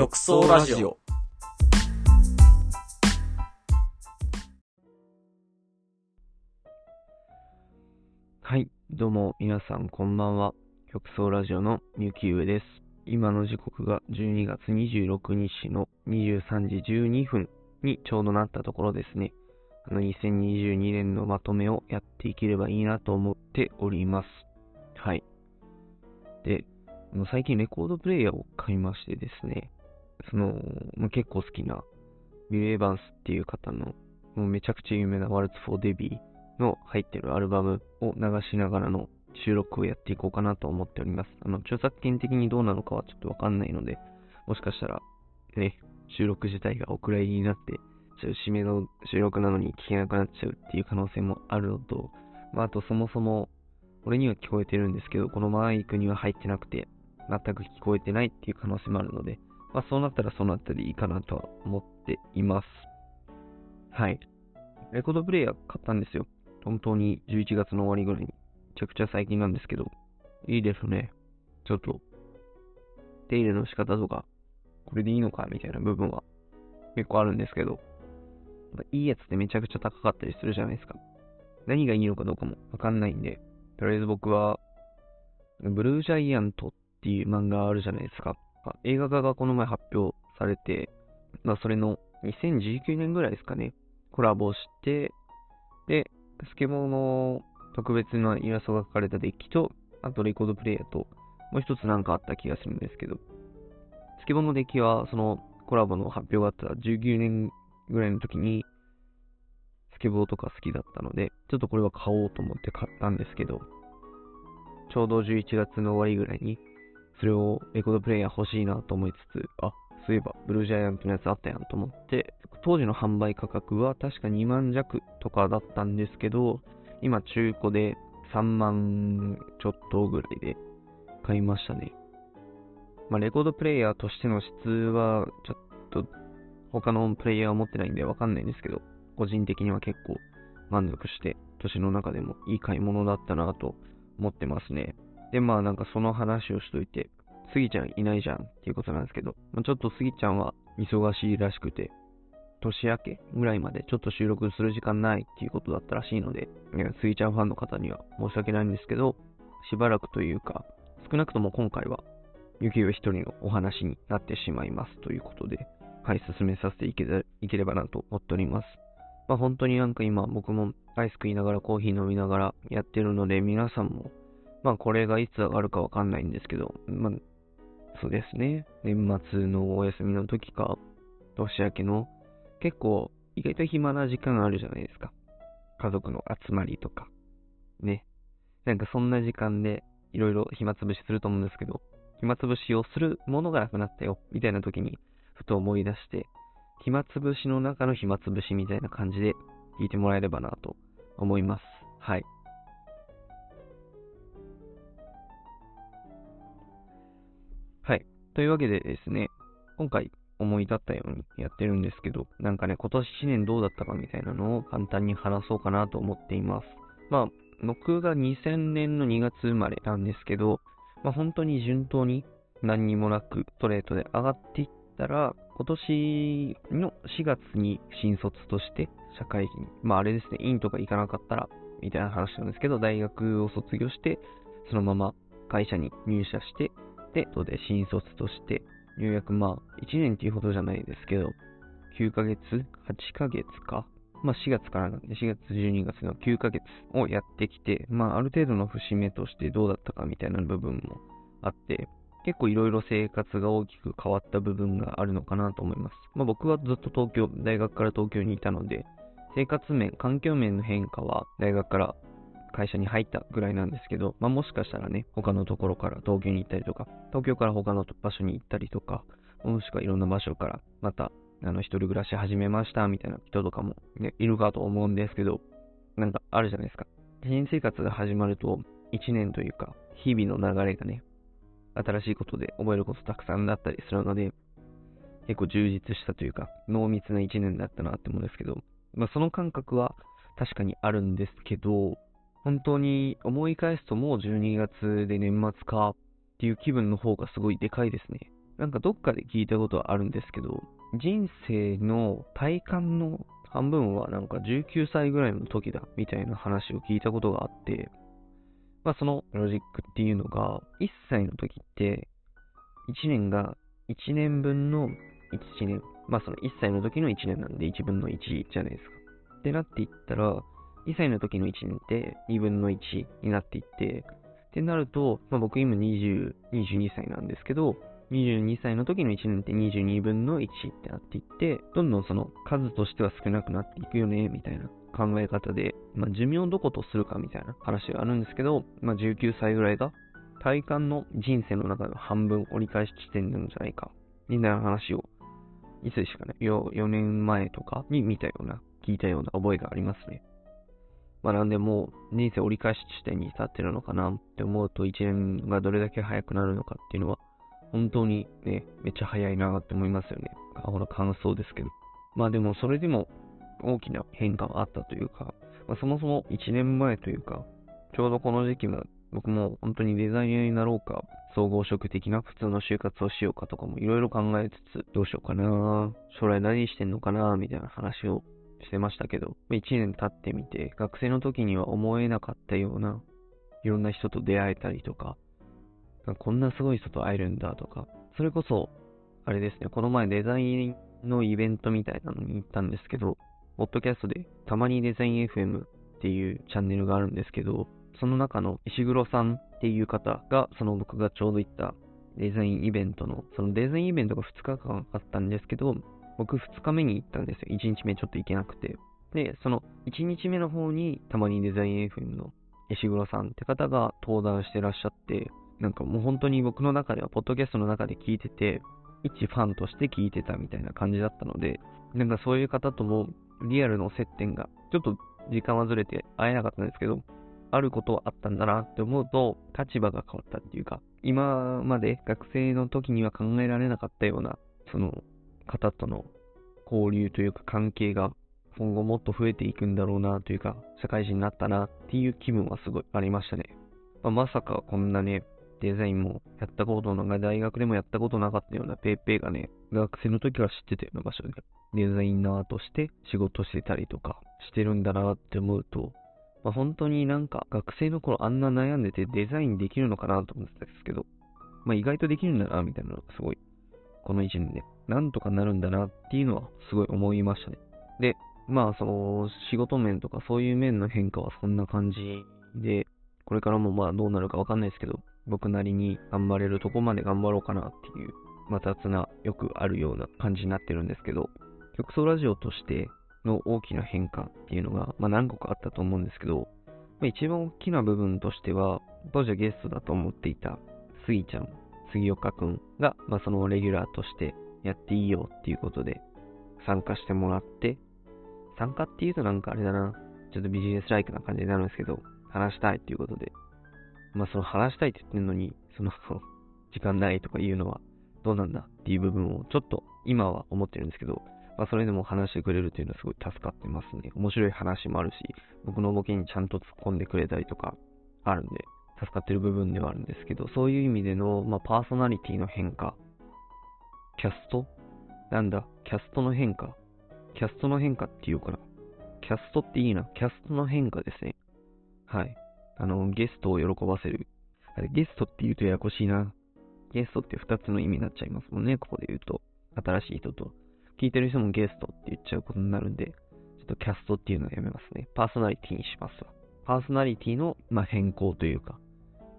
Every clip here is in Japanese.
極総ラジオ。はい、どうも皆さんこんばんは。極総ラジオのみゆきうえです。今の時刻が12月26日の23時12分にちょうどなったところですね。あの2022年のまとめをやっていければいいなと思っております。はい。で、最近レコードプレイヤーを買いましてですね、その、まあ結構好きなビル・エヴァンスっていう方のもうめちゃくちゃ有名なワルツ・フォー・デビーの入ってるアルバムを流しながらの収録をやっていこうかなと思っております。あの、著作権的にどうなのかはちょっとわかんないので、もしかしたら、ね、収録自体がお蔵入りになって、ちょっと締めの収録なのに聞けなくなっちゃうっていう可能性もあるのと、まあ、あとそもそも、俺には聞こえてるんですけど、このマイクには入ってなくて、全く聞こえてないっていう可能性もあるので、まあ、そうなったらそうなったでいいかなとは思っています。はい。レコードプレイヤー買ったんですよ。本当に11月の終わりぐらいに。めちゃくちゃ最近なんですけど、いいですね。ちょっと、手入れの仕方とか、これでいいのかみたいな部分は結構あるんですけど、いいやつってめちゃくちゃ高かったりするじゃないですか。何がいいのかどうかもわかんないんで、とりあえず僕は、ブルージャイアントっていう漫画あるじゃないですか。映画化がこの前発表されて、まあそれの2019年ぐらいですかね、コラボして、で、スケボーの特別なイラストが描かれたデッキと、あとレコードプレイヤーと、もう一つなんかあった気がするんですけど、スケボーのデッキはそのコラボの発表があった19年ぐらいの時に、スケボーとか好きだったので、ちょっとこれは買おうと思って買ったんですけど、ちょうど11月の終わりぐらいに、それをレコードプレイヤー欲しいなと思いつつ、あ、そういえばブルージャイアントのやつあったやんと思って、当時の販売価格は確か2万弱とかだったんですけど、今中古で3万ちょっとぐらいで買いましたね。まあ、レコードプレイヤーとしての質はちょっと他のプレイヤーは持ってないんでわかんないんですけど、個人的には結構満足して、年の中でもいい買い物だったなと思ってますね。で、まあなんかその話をしといて、スギちゃんいないじゃんっていうことなんですけど、まあ、ちょっとスギちゃんは忙しいらしくて、年明けぐらいまでちょっと収録する時間ないっていうことだったらしいので、スギちゃんファンの方には申し訳ないんですけど、しばらくというか、少なくとも今回は、ゆきう一人のお話になってしまいますということで、はい、進めさせていけいければなと思っております。まあ本当になんか今僕もアイス食いながらコーヒー飲みながらやってるので、皆さんも、まあこれがいつ上がるかわかんないんですけど、まあそうですね。年末のお休みの時か、年明けの、結構、意外と暇な時間あるじゃないですか。家族の集まりとか。ね。なんかそんな時間で、いろいろ暇つぶしすると思うんですけど、暇つぶしをするものがなくなったよ、みたいな時に、ふと思い出して、暇つぶしの中の暇つぶしみたいな感じで聞いてもらえればなと思います。はい。というわけでですね、今回思い立ったようにやってるんですけど、なんかね、今年1年どうだったかみたいなのを簡単に話そうかなと思っています。まあ、僕が2000年の2月生まれなんですけど、まあ本当に順当に何にもなくストレートで上がっていったら、今年の4月に新卒として社会人、まああれですね、院とか行かなかったら、みたいな話なんですけど、大学を卒業して、そのまま会社に入社して、で、後で新卒として、入約まあ、1年っていうほどじゃないですけど、9ヶ月 ?8 ヶ月かまあ4月からなんで、4月12月の9ヶ月をやってきて、まあある程度の節目としてどうだったかみたいな部分もあって、結構いろいろ生活が大きく変わった部分があるのかなと思います。まあ僕はずっと東京、大学から東京にいたので、生活面、環境面の変化は大学から会社に入ったぐらいなんですけど、まあもしかしたらね、他のところから東京に行ったりとか、東京から他の場所に行ったりとか、もしくはいろんな場所からまた、あの、一人暮らし始めましたみたいな人とかもね、いるかと思うんですけど、なんかあるじゃないですか。新生活が始まると、一年というか、日々の流れがね、新しいことで覚えることたくさんだったりするので、結構充実したというか、濃密な一年だったなって思うんですけど、まあその感覚は確かにあるんですけど、本当に思い返すともう12月で年末かっていう気分の方がすごいでかいですね。なんかどっかで聞いたことはあるんですけど、人生の体感の半分はなんか19歳ぐらいの時だみたいな話を聞いたことがあって、まあそのロジックっていうのが、1歳の時って、1年が1年分の1年、まあその1歳の時の1年なんで1分の1じゃないですか。ってなっていったら、2歳の時の1年って2分の1になっていって、ってなると、まあ、僕今20、22歳なんですけど、22歳の時の1年って22分の1ってなっていって、どんどんその数としては少なくなっていくよね、みたいな考え方で、まあ、寿命をどことするかみたいな話があるんですけど、まあ、19歳ぐらいが体感の人生の中の半分折り返し地点なんじゃないか、みたいな話を、いつでしかね、4, 4年前とかに見たような、聞いたような覚えがありますね。まあなんでもう人生折り返し地点に立ってるのかなって思うと1年がどれだけ早くなるのかっていうのは本当にね、めっちゃ早いなって思いますよね。この感想ですけど。まあでもそれでも大きな変化はあったというか、まあ、そもそも1年前というか、ちょうどこの時期は僕も本当にデザイナーになろうか、総合職的な普通の就活をしようかとかもいろいろ考えつつ、どうしようかな、将来何してんのかな、みたいな話をしてましたけど、1年経ってみて、学生の時には思えなかったような、いろんな人と出会えたりとか、こんなすごい人と会えるんだとか、それこそ、あれですね、この前デザインのイベントみたいなのに行ったんですけど、ポッドキャストでたまにデザイン FM っていうチャンネルがあるんですけど、その中の石黒さんっていう方が、その僕がちょうど行ったデザインイベントの、そのデザインイベントが2日間あったんですけど、僕2日目に行ったんですよ。1日目ちょっと行けなくて。で、その1日目の方にたまにデザイン FM の石黒さんって方が登壇してらっしゃって、なんかもう本当に僕の中では、ポッドキャストの中で聞いてて、一ファンとして聞いてたみたいな感じだったので、なんかそういう方ともリアルの接点が、ちょっと時間はずれて会えなかったんですけど、あることはあったんだなって思うと、立場が変わったっていうか、今まで学生の時には考えられなかったような、その方との交流というか関係が今後もっと増えていくんだろうなというか、社会人になったなっていう気分はすごいありましたね。まあ、まさかこんなね、デザインもやったことのが大学でもやったことなかったようなペーペーがね、学生の時から知ってたような場所で、デザイナーとして仕事してたりとかしてるんだなって思うと、まあ、本当になんか学生の頃あんな悩んでてデザインできるのかなと思ってたんですけど、まあ、意外とできるんだなみたいなのがすごい、この1年でなんとかなるんだなっていうのはすごい思いましたね。で、まあその仕事面とかそういう面の変化はそんな感じで、これからもまあどうなるかわかんないですけど、僕なりに頑張れるとこまで頑張ろうかなっていう、またつな、よくあるような感じになってるんですけど、曲奏ラジオとしての大きな変化っていうのが、まあ何個かあったと思うんですけど、まあ、一番大きな部分としては、当時はゲストだと思っていた、スギちゃん、杉岡くんが、まあそのレギュラーとしてやっていいよっていうことで参加してもらって、参加っていうとなんかあれだな、ちょっとビジネスライクな感じになるんですけど、話したいっていうことで、まあその話したいって言ってるのに、その 時間ないとか言うのはどうなんだっていう部分をちょっと今は思ってるんですけど、まあそれでも話してくれるっていうのはすごい助かってますね。面白い話もあるし、僕のボケにちゃんと突っ込んでくれたりとかあるんで、助かってる部分ではあるんですけど、そういう意味での、まあ、パーソナリティの変化、キャスト？なんだ、キャストの変化？キャストの変化っていうから、キャストっていいな、キャストの変化ですね。はい。あの、ゲストを喜ばせる。あれ、ゲストって言うとややこしいな。ゲストって2つの意味になっちゃいますもんね、ここで言うと。新しい人と。聞いてる人もゲストって言っちゃうことになるんで、ちょっとキャストっていうのはやめますね。パーソナリティにしますわ。パーソナリティの、まあ、変更というか、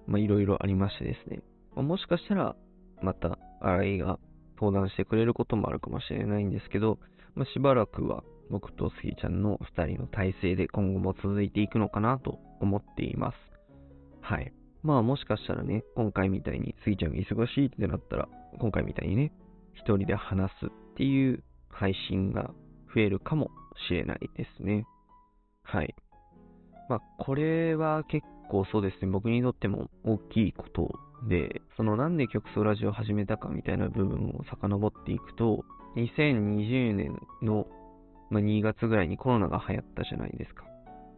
まあ、いろいろありましてですね。まあ、もしかしたら、また、新井が登壇してくれることもあるかもしれないんですけど、まあ、しばらくは僕とスギちゃんの2人の体制で今後も続いていくのかなと思っています。はい。まあもしかしたらね、今回みたいにスギちゃんが忙しいってなったら、今回みたいにね、一人で話すっていう配信が増えるかもしれないですね。はい。まあこれは結構そうですね、僕にとっても大きいことで、そのなんで曲奏ラジオを始めたかみたいな部分を遡っていくと、2020年の、まあ、2月ぐらいにコロナが流行ったじゃないですか。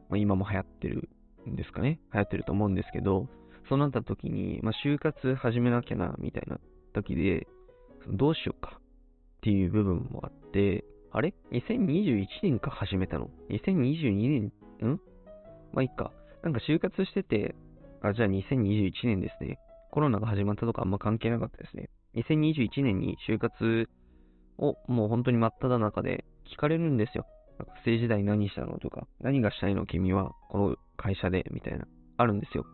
まあ、今も流行ってるんですかね。流行ってると思うんですけど、そうなった時に、まあ、就活始めなきゃな、みたいな時で、どうしようかっていう部分もあって、あれ ?2021 年か始めたの ?2022 年、ん？まあいいか。なんか就活してて、あ、じゃあ2021年ですね。コロナが始まったとかあんま関係なかったですね。2021年に就活をもう本当に真っ只中で聞かれるんですよ。学生時代何したのとか、何がしたいの君はこの会社でみたいな、あるんですよ。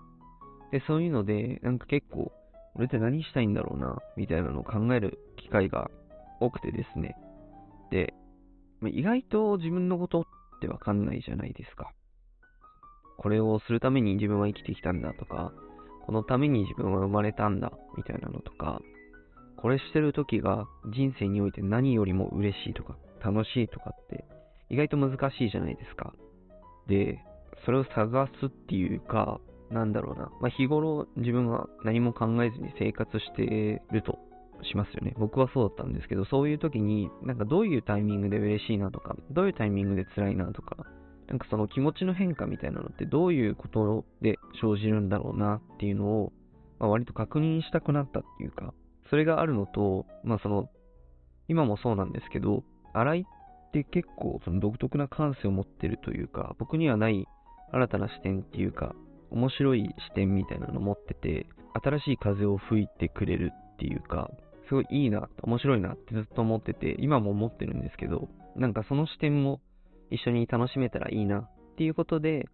で、そういうので、なんか結構、俺って何したいんだろうな、みたいなのを考える機会が多くてですね。で、意外と自分のことってわかんないじゃないですか。これをするために自分は生きてきたんだとか、このために自分は生まれたんだ、みたいなのとか、これしてる時が人生において何よりも嬉しいとか、楽しいとかって意外と難しいじゃないですか。で、それを探すっていうか、なんだろうな。まあ、日頃自分は何も考えずに生活してるとしますよね。僕はそうだったんですけど、そういう時に、なんかどういうタイミングで嬉しいなとか、どういうタイミングで辛いなとか、なんかその気持ちの変化みたいなのってどういうことで生じるんだろうなっていうのを、まあ、割と確認したくなったっていうか、それがあるのと、まあその、今もそうなんですけど、洗いって結構その独特な感性を持ってるというか、僕にはない新たな視点っていうか、面白い視点みたいなの持ってて、新しい風を吹いてくれるっていうか、すごいいいな、面白いなってずっと思ってて、今も思ってるんですけど、なんかその視点も一緒に楽しめたらいいなっていうことで、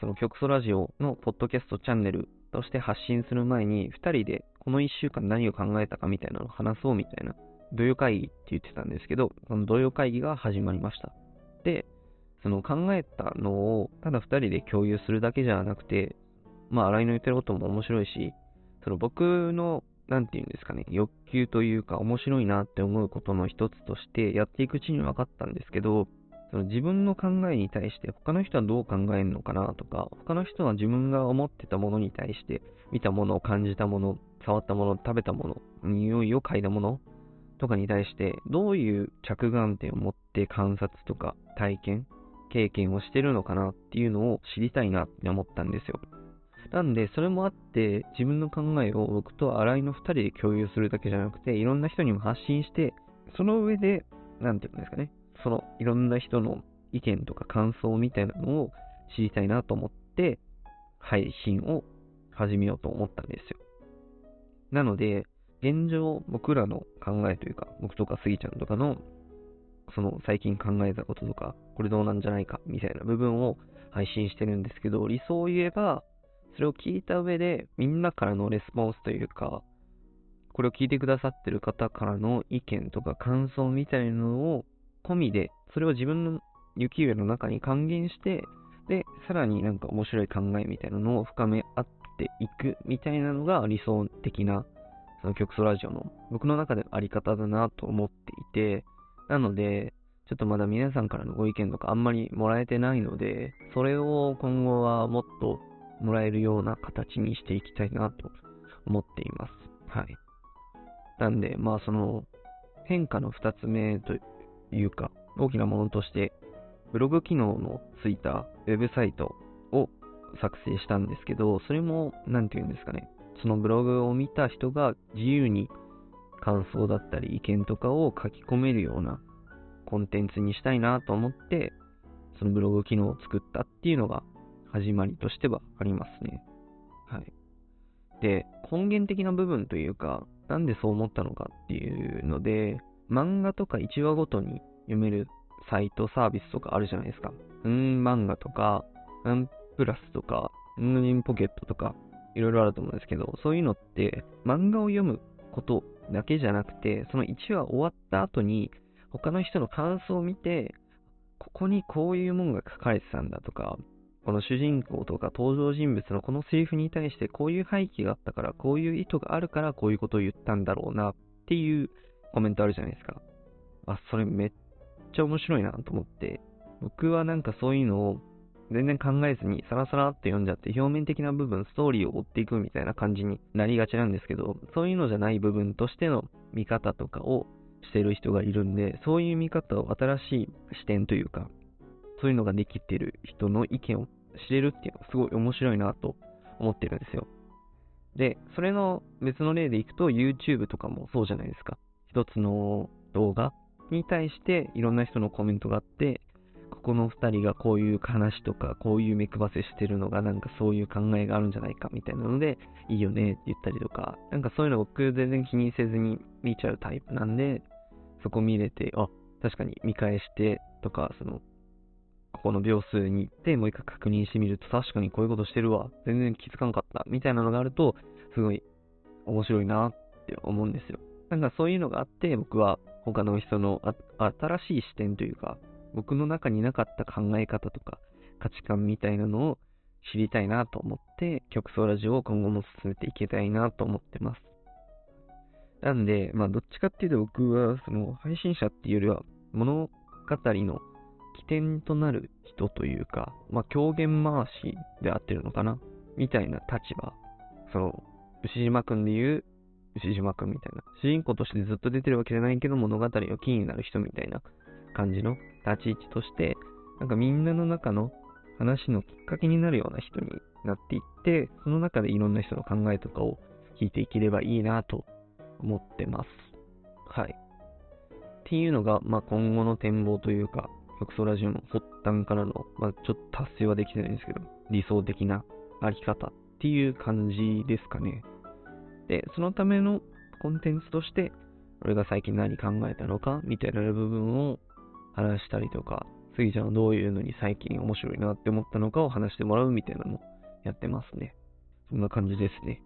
その曲素ラジオのポッドキャストチャンネルとして発信する前に、2人でこの1週間何を考えたかみたいなのを話そうみたいな、土曜会議って言ってたんですけど、その土曜会議が始まりました。で、その考えたのをただ2人で共有するだけじゃなくて、まあ、新井の言ってることも面白いし、その僕の、なんていうんですかね、欲求というか面白いなって思うことの一つとしてやっていくうちに分かったんですけど、その自分の考えに対して他の人はどう考えるのかなとか、他の人は自分が思ってたものに対して見たもの感じたもの、触ったもの、食べたもの、匂いを嗅いだものとかに対してどういう着眼点を持って観察とか体験経験をしてるのかなっていうのを知りたいなって思ったんですよ。なんで、それもあって、自分の考えを僕と新井の2人で共有するだけじゃなくて、いろんな人にも発信して、その上で、なんていうんですかね、そのいろんな人の意見とか感想みたいなのを知りたいなと思って、配信を始めようと思ったんですよ。なので、現状僕らの考えというか、僕とかスギちゃんとかのその最近考えたこととか、これどうなんじゃないかみたいな部分を配信してるんですけど、理想を言えば、それを聞いた上で、みんなからのレスポンスというか、これを聞いてくださってる方からの意見とか感想みたいなのを込みで、それを自分の雪上の中に還元して、で、さらになんか面白い考えみたいなのを深め合っていくみたいなのが理想的な、その曲素ラジオの僕の中でのあり方だなと思っていて、なので、ちょっとまだ皆さんからのご意見とかあんまりもらえてないので、それを今後はもっともらえるような形にしていきたいなと思っています。はい。なんで、まあその変化の2つ目というか、大きなものとして、ブログ機能のついたウェブサイトを作成したんですけど、それも、なんて言うんですかね、そのブログを見た人が自由に感想だったり意見とかを書き込めるようなコンテンツにしたいなと思って、そのブログ機能を作ったっていうのが始まりとしてはありますね。はい。で、根源的な部分というか、なんでそう思ったのかっていうので、漫画とか1話ごとに読めるサイト、サービスとかあるじゃないですか。うん漫画とか、うんプラスとか、うんインポケットとか、いろいろあると思うんですけど、そういうのって漫画を読むことだけじゃなくて、その1話終わった後に、他の人の感想を見て、ここにこういうもんが書かれてたんだとか、この主人公とか登場人物のこのセリフに対してこういう背景があったから、こういう意図があるからこういうことを言ったんだろうなっていうコメントあるじゃないですか。あ、それめっちゃ面白いなと思って、僕はなんかそういうのを全然考えずにサラサラって読んじゃって表面的な部分、ストーリーを追っていくみたいな感じになりがちなんですけど、そういうのじゃない部分としての見方とかをしてる人がいるんで、そういう見方を新しい視点というか、そういうのができてる人の意見を知れるっていうのがすごい面白いなと思ってるんですよ。で、それの別の例でいくと YouTube とかもそうじゃないですか。一つの動画に対していろんな人のコメントがあって、ここの二人がこういう話とか、こういう目配せしてるのが、なんかそういう考えがあるんじゃないかみたいなので、いいよねって言ったりとか、なんかそういうの僕全然気にせずに見ちゃうタイプなんで、そこ見れて、あ、確かに見返してとか、その、ここの秒数に行ってもう一回確認してみると、確かにこういうことしてるわ。全然気づかんかった。みたいなのがあると、すごい面白いなって思うんですよ。なんかそういうのがあって、僕は他の人の新しい視点というか、僕の中になかった考え方とか価値観みたいなのを知りたいなと思って、曲奏ラジオを今後も進めていきたいなと思ってます。なんで、まあどっちかっていうと僕はその配信者っていうよりは物語の起点となる人というか、まあ狂言回しであってるのかなみたいな立場。その、牛島くんで言う牛島くんみたいな。主人公としてずっと出てるわけじゃないけど物語のキーになる人みたいな感じの立ち位置として、なんかみんなの中の話のきっかけになるような人になっていって、その中でいろんな人の考えとかを聞いていければいいなと思ってます。はい。っていうのが、まあ、今後の展望というか、曲奏ラジオの発端からの、まあ、ちょっと達成はできてないんですけど、理想的なあり方っていう感じですかね。で、そのためのコンテンツとして、俺が最近何考えたのかみたいな部分を話したりとか、スギちゃんはどういうのに最近面白いなって思ったのかを話してもらうみたいなのもやってますね。そんな感じですね。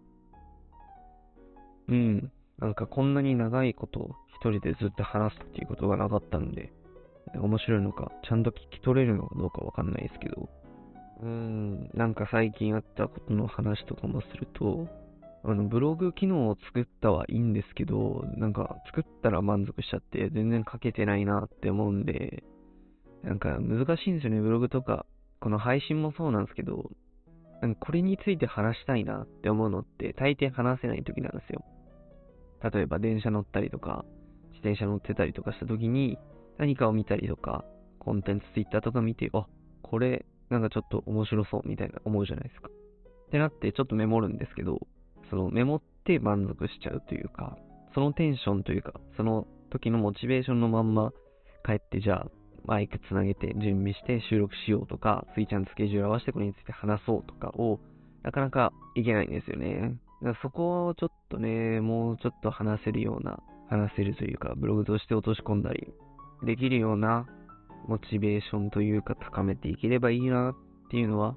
うん。なんかこんなに長いことを一人でずっと話すっていうことがなかったんで、面白いのか、ちゃんと聞き取れるのかどうかわかんないですけど、うーん、なんか最近あったことの話とかもすると、あの、ブログ機能を作ったはいいんですけど、なんか作ったら満足しちゃって全然書けてないなって思うんで、なんか難しいんですよね、ブログとか。この配信もそうなんですけど、なんかこれについて話したいなって思うのって大抵話せない時なんですよ。例えば電車乗ったりとか、自転車乗ってたりとかした時に何かを見たりとか、コンテンツツイッターとか見て、あ、これなんかちょっと面白そうみたいな思うじゃないですか。ってなってちょっとメモるんですけど、そのメモって満足しちゃうというか、そのテンションというか、その時のモチベーションのまんま帰ってじゃあマイクつなげて準備して収録しようとか、スイちゃんスケジュール合わせてこれについて話そうとかを、なかなかいけないんですよね。だからそこをちょっとね、もうちょっと話せるような、話せるというか、ブログとして落とし込んだり、できるようなモチベーションというか高めていければいいなっていうのは、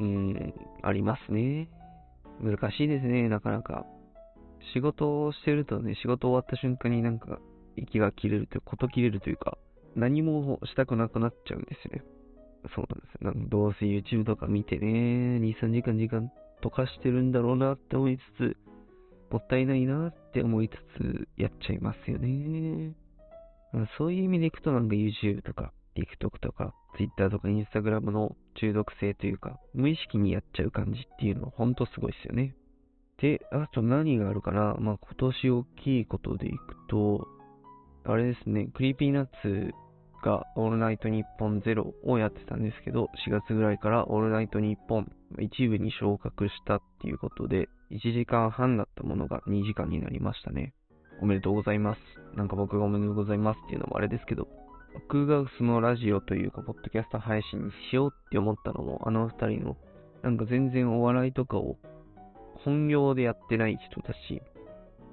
うん、ありますね。難しいですね、なかなか。仕事をしてるとね、仕事終わった瞬間になんか息が切れるという、こと切れるというか、何もしたくなくなっちゃうんですよね。そうなんですよ。なんかどうせ YouTube とか見てね、2、3時間時間溶かしてるんだろうなって思いつつ、もったいないなって思いつつやっちゃいますよね。そういう意味でいくとなんか YouTube とか TikTok とか Twitter とか Instagram の中毒性というか、無意識にやっちゃう感じっていうのはほんとすごいですよね。で、あと何があるかなまあ今年大きいことでいくと、あれですね、 Creepy Nuts がオールナイトニッポンゼロをやってたんですけど、4月ぐらいからオールナイトニッポン一部に昇格したっていうことで、1時間半だったものが2時間になりましたね。おめでとうございます。なんか僕がおめでとうございますっていうのもあれですけど、僕がそのラジオというか、ポッドキャスト配信にしようって思ったのも、あの二人の、なんか全然お笑いとかを本業でやってない人だし、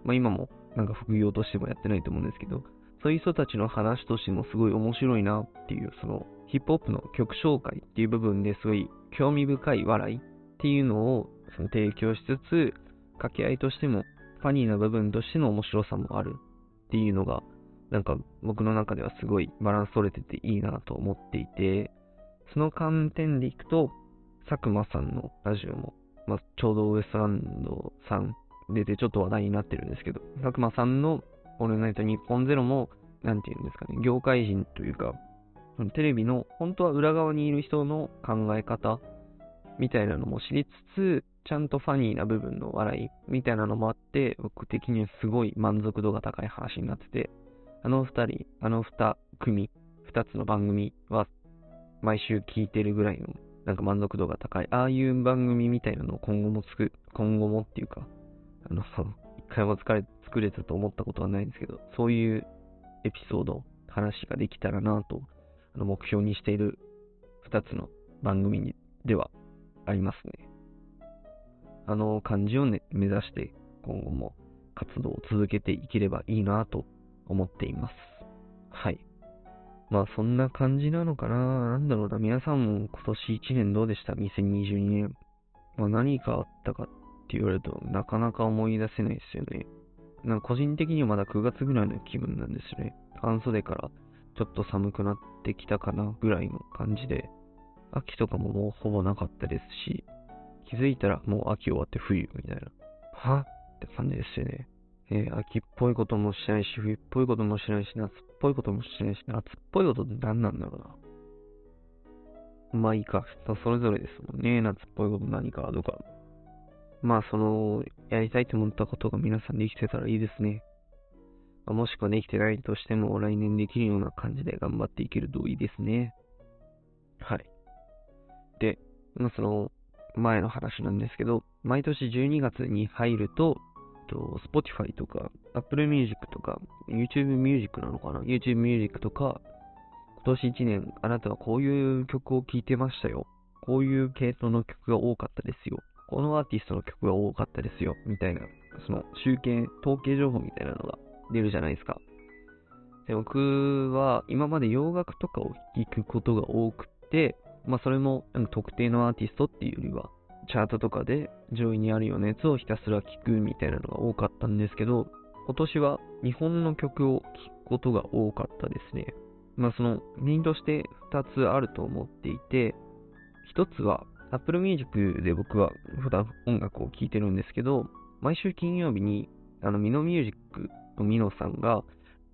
まあ今もなんか副業としてもやってないと思うんですけど、そういう人たちの話としてもすごい面白いなっていう、そのヒップホップの曲紹介っていう部分ですごい興味深い笑いっていうのをその提供しつつ、掛け合いとしてもファニーな部分としての面白さもあるっていうのが、なんか僕の中ではすごいバランス取れてていいなと思っていて、その観点でいくと、佐久間さんのラジオも、まあ、ちょうどウエストランドさん出てちょっと話題になってるんですけど、佐久間さんのオールナイト日本ゼロも、なんていうんですかね、業界人というか、テレビの本当は裏側にいる人の考え方みたいなのも知りつつ、ちゃんとファニーな部分の笑いみたいなのもあって、僕的にはすごい満足度が高い話になってて、あの二人、あの二組、二つの番組は毎週聞いてるぐらいのなんか満足度が高い、ああいう番組みたいなのを今後も作、今後もっていうか、あの、一回も疲れ作れたと思ったことはないんですけど、そういうエピソード、話ができたらなと、あの目標にしている2つの番組にではありますね。あの感じを、ね、目指して今後も活動を続けていければいいなと思っています。はい。まあそんな感じなのかななんだろうな。皆さんも今年1年どうでした ?2022 年。まあ何かあったかって言われるとなかなか思い出せないですよね。なんか個人的にはまだ9月ぐらいの気分なんですよね。半袖からちょっと寒くなってきたかなぐらいの感じで、秋とかももうほぼなかったですし、気づいたらもう秋終わって冬みたいな。は？って感じですよね。えー、秋っぽいこともしないし、冬っぽいこともしないし、夏っぽいこともしないし、夏っぽいことって何なんだろうな。まあいいか、人それぞれですもんね。夏っぽいこと何かとか。まあその、やりたいと思ったことが皆さんできてたらいいですね。ま、もしくはできてないとしても来年できるような感じで頑張っていけるといいですね。はい。で、まあその、前の話なんですけど、毎年12月に入ると、と Spotify とか Apple Music とか YouTube Music なのかな ?YouTube Music とか、今年1年あなたはこういう曲を聴いてましたよ。こういう系統の曲が多かったですよ。このアーティストの曲が多かったですよ。みたいな、その集計、統計情報みたいなのが出るじゃないですか。で僕は今まで洋楽とかを聴くことが多くて、まあそれも特定のアーティストっていうよりは、チャートとかで上位にあるようなやつをひたすら聴くみたいなのが多かったんですけど、今年は日本の曲を聴くことが多かったですね。まあその原因として2つあると思っていて、1つは Apple Music で僕は普段音楽を聴いてるんですけど、毎週金曜日にあのミノミュージックのミノさんが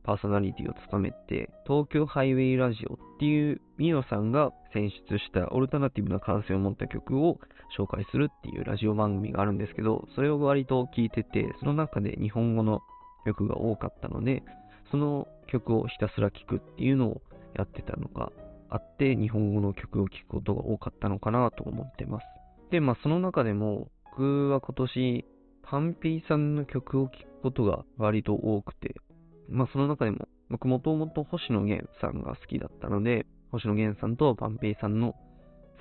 パーソナリティを務めて、東京ハイウェイラジオっていうミノさんが選出したオルタナティブな感性を持った曲を紹介するっていうラジオ番組があるんですけど、それを割と聞いてて、その中で日本語の曲が多かったので、その曲をひたすら聴くっていうのをやってたのがあって、日本語の曲を聴くことが多かったのかなと思ってます。で、まあその中でも、僕は今年、パンピーさんの曲を聴くことが割と多くて、まあその中でも、僕もともと星野源さんが好きだったので、星野源さんとパンペイさんの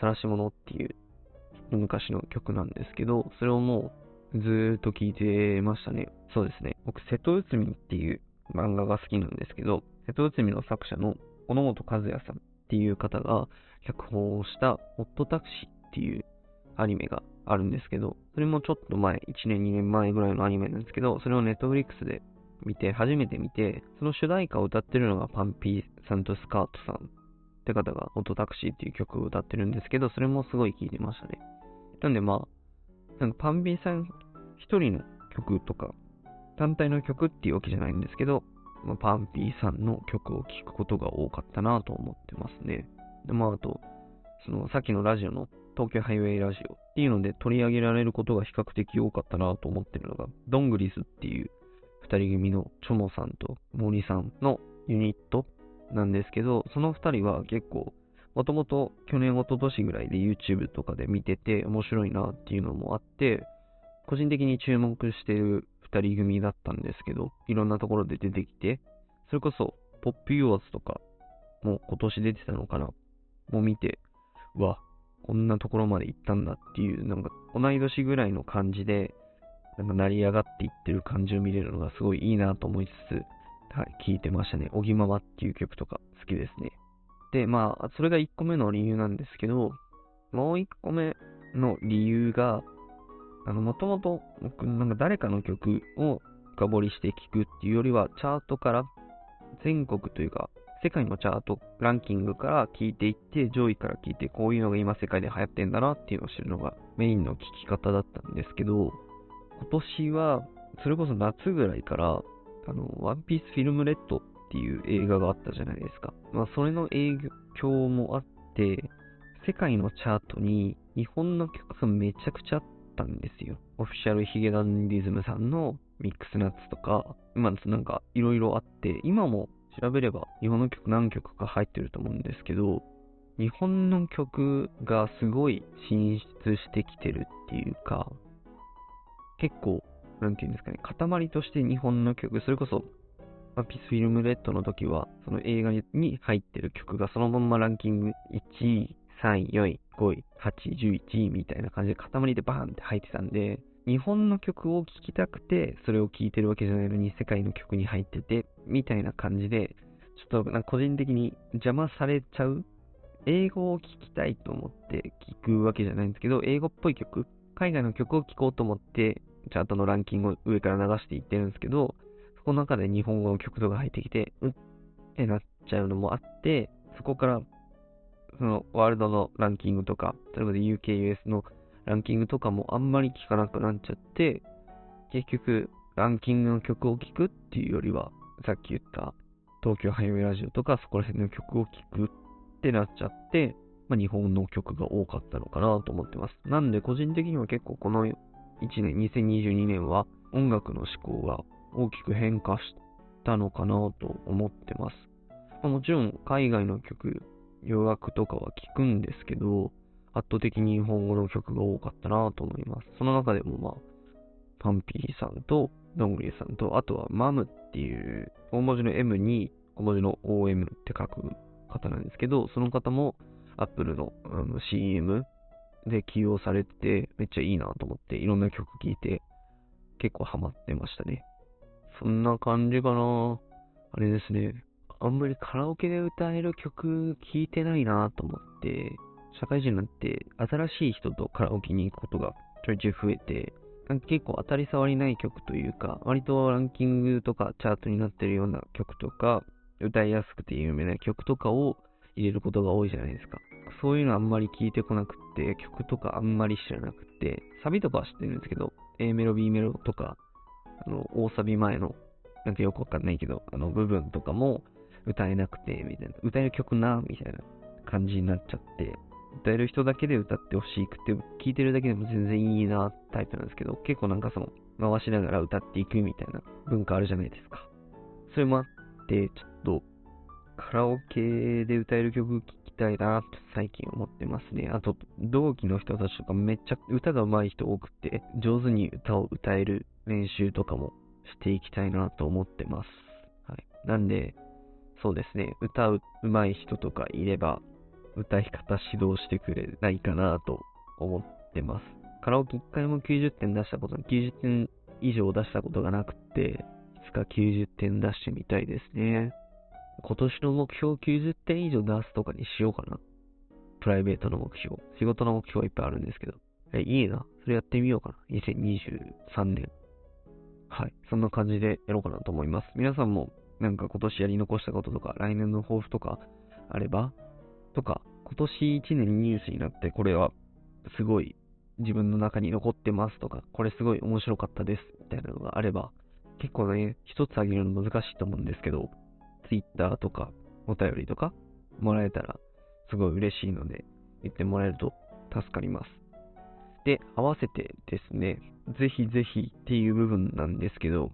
晒し者っていう昔の曲なんですけど、それをもうずーっと聴いてましたね。そうですね。僕、瀬戸内海っていう漫画が好きなんですけど、瀬戸内海の作者の小野本和也さんっていう方が脚本をしたホットタクシーっていうアニメがあるんですけど、それもちょっと前、1年2年前ぐらいのアニメなんですけど、それをネットフリックスで見て、初めて見て、その主題歌を歌ってるのがパンピーさんとスカートさんって方が、オトタクシーっていう曲を歌ってるんですけど、それもすごい聴いてましたね。なんでまあ、なんかパンピーさん一人の曲とか、単体の曲っていうわけじゃないんですけど、まあ、パンピーさんの曲を聴くことが多かったなと思ってますね。で、まああと、そのさっきのラジオの東京ハイウェイラジオっていうので取り上げられることが比較的多かったなと思ってるのが、ドングリスっていう二人組のチョモさんと森さんのユニットなんですけど、その二人は結構、もともと去年、一昨年ぐらいで YouTube とかで見てて面白いなっていうのもあって、個人的に注目してる二人組だったんですけど、いろんなところで出てきて、それこそ、ポップユーアーズとか、もう今年出てたのかな、も見て、うわ、こんなところまで行ったんだっていう、なんか同い年ぐらいの感じで、なんか成り上がっていってる感じを見れるのがすごいいいなと思いつつ、はい、聞いてましたね。おぎままっていう曲とか好きですね。で、まあ、それが1個目の理由なんですけど、もう1個目の理由が、あの、もともと僕、なんか誰かの曲を深掘りして聴くっていうよりは、チャートから全国というか、世界のチャート、ランキングから聞いていって、上位から聞いて、こういうのが今世界で流行ってんだなっていうのを知るのがメインの聞き方だったんですけど、今年は、それこそ夏ぐらいから、あの、ワンピースフィルムレッドっていう映画があったじゃないですか。まあ、それの影響もあって、世界のチャートに日本の曲がめちゃくちゃあったんですよ。オフィシャルヒゲダンディズムさんのミックスナッツとか、今なんかいろいろあって、今も調べれば日本の曲何曲か入ってると思うんですけど、日本の曲がすごい進出してきてるっていうか、結構なんていうんですかね、塊として日本の曲、それこそ、まあ、ピスフィルムレッドの時は、その映画に入ってる曲がそのままランキング1位、3位、4位、5位、8位、11位みたいな感じで塊でバーンって入ってたんで、日本の曲を聴きたくて、それを聴いてるわけじゃないのに、世界の曲に入ってて、みたいな感じで、ちょっと個人的に邪魔されちゃう英語を聴きたいと思って聞くわけじゃないんですけど、英語っぽい曲、海外の曲を聴こうと思って、チャートのランキングを上から流していってるんですけど、そこの中で日本語の曲とか入ってきて、うんってなっちゃうのもあって、そこから、そのワールドのランキングとか、例えば UK、US のランキングとかもあんまり聞かなくなっちゃって、結局、ランキングの曲を聴くっていうよりは、さっき言った東京ハイウェイラジオとかそこら辺の曲を聴くってなっちゃって、まあ、日本の曲が多かったのかなと思ってます。なんで個人的には結構この1年、2022年は音楽の思考が大きく変化したのかなと思ってます。ま、もちろん海外の曲、洋楽とかは聴くんですけど、圧倒的に日本語の曲が多かったなと思います。その中でもまあ、パンピーさんと、どんぐりさんと、あとはマムっていう、大文字の M に小文字の OM って書く方なんですけど、その方も Apple の CM で起用されて、めっちゃいいなと思って、いろんな曲聴いて、結構ハマってましたね。そんな感じかなあれですね。あんまりカラオケで歌える曲聴いてないなと思って、社会人になって新しい人とカラオケに行くことがちょいちょい増えて、結構当たり障りない曲というか、割とランキングとかチャートになってるような曲とか、歌いやすくて有名な曲とかを入れることが多いじゃないですか。そういうのあんまり聞いてこなくって、曲とかあんまり知らなくて、サビとかは知ってるんですけど、A メロ、B メロとか、あの、大サビ前の、なんかよくわかんないけど、あの部分とかも歌えなくて、みたいな、歌える曲な、みたいな感じになっちゃって、歌える人だけで歌ってほしくて、聴いてるだけでも全然いいなタイプなんですけど、結構なんかその、回しながら歌っていくみたいな文化あるじゃないですか。それもあって、ちょっと、ラオケで歌える曲聴きたいなと最近思ってますね。あと、同期の人たちとかめっちゃ歌が上手い人多くて、上手に歌を歌える練習とかもしていきたいなと思ってます。はい。なんで、そうですね、歌う上手い人とかいれば、歌い方指導してくれないかなと思ってます。カラオケ1回も90点出したこと、90点以上出したことがなくて、いつか90点出してみたいですね。今年の目標90点以上出すとかにしようかな。プライベートの目標。仕事の目標はいっぱいあるんですけど。え、いいな。それやってみようかな。2023年。はい。そんな感じでやろうかなと思います。皆さんもなんか今年やり残したこととか、来年の抱負とかあれば、とか、今年1年ニュースになって、これはすごい自分の中に残ってますとか、これすごい面白かったですみたいなのがあれば、結構ね、一つあげるの難しいと思うんですけど、Twitter とかお便りとかもらえたらすごい嬉しいので、言ってもらえると助かります。で、合わせてですね、ぜひぜひっていう部分なんですけど、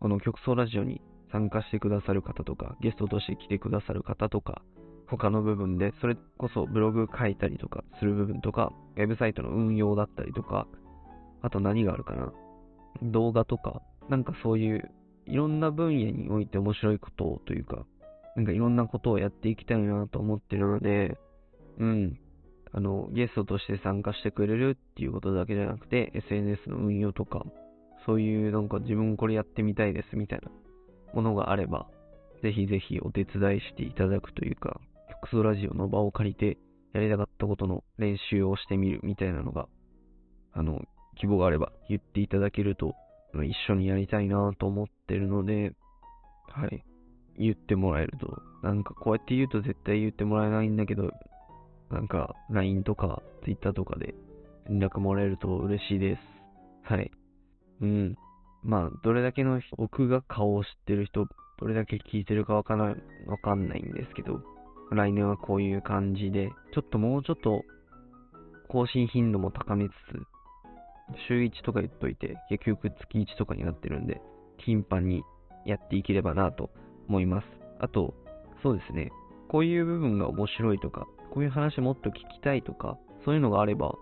この曲奏ラジオに参加してくださる方とか、ゲストとして来てくださる方とか、他の部分で、それこそブログ書いたりとかする部分とか、ウェブサイトの運用だったりとか、あと何があるかな動画とか、なんかそういういろんな分野において面白いことをというか、なんかいろんなことをやっていきたいなと思ってるので、うん。あの、ゲストとして参加してくれるっていうことだけじゃなくて、SNS の運用とか、そういうなんか自分これやってみたいですみたいなものがあれば、ぜひぜひお手伝いしていただくというか、曲奏ラジオの場を借りて、やりたかったことの練習をしてみるみたいなのが、あの、希望があれば言っていただけると、一緒にやりたいなと思ってるので、はい。言ってもらえると、なんかこうやって言うと絶対言ってもらえないんだけど、なんか LINE とか Twitter とかで連絡もらえると嬉しいです。はい。うん。まあ、どれだけの僕が顔を知ってる人、どれだけ聞いてるかわかなわかんないんですけど、来年はこういう感じで、ちょっともうちょっと更新頻度も高めつつ、週1とか言っといて、結局月1とかになってるんで、頻繁にやっていければなと思います。あと、そうですね、こういう部分が面白いとか、こういう話もっと聞きたいとか、そういうのがあれば、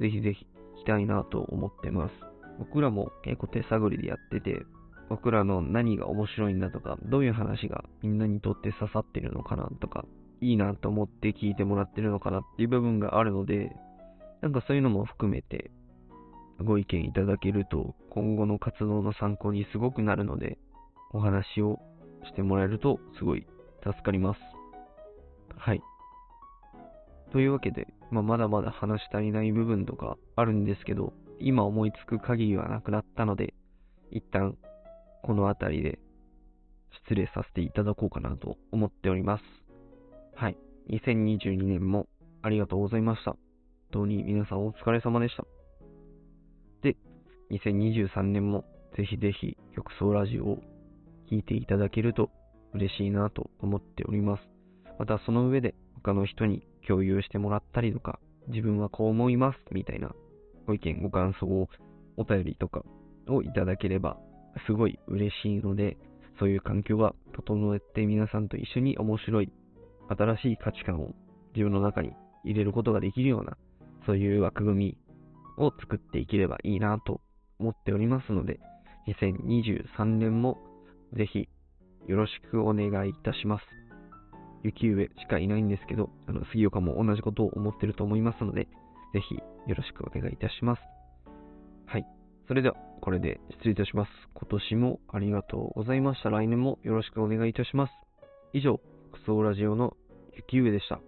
ぜひぜひ聞きたいなと思ってます。僕らも結構手探りでやってて、僕らの何が面白いんだとか、どういう話がみんなにとって刺さってるのかなとか、いいなと思って聞いてもらってるのかなっていう部分があるので、なんかそういうのも含めてご意見いただけると今後の活動の参考にすごくなるので、お話をしてもらえるとすごい助かります。はい。というわけで、まあ、まだまだ話し足りない部分とかあるんですけど、今思いつく限りはなくなったので、一旦この辺りで失礼させていただこうかなと思っております。はい。2022年もありがとうございました。本当に皆さんお疲れ様でした。2023年もぜひぜひ曲奏ラジオを聴いていただけると嬉しいなと思っております。またその上で他の人に共有してもらったりとか、自分はこう思いますみたいなご意見、ご感想をお便りとかをいただければすごい嬉しいので、そういう環境が整えて皆さんと一緒に面白い新しい価値観を自分の中に入れることができるようなそういう枠組みを作っていければいいなと思っておりますので、2023年もぜひよろしくお願いいたします。雪上しかいないんですけど、あの杉岡も同じことを思ってると思いますので、ぜひよろしくお願いいたします。はい。それでは、これで失礼いたします。今年もありがとうございました。来年もよろしくお願いいたします。以上、クソラジオの雪上でした。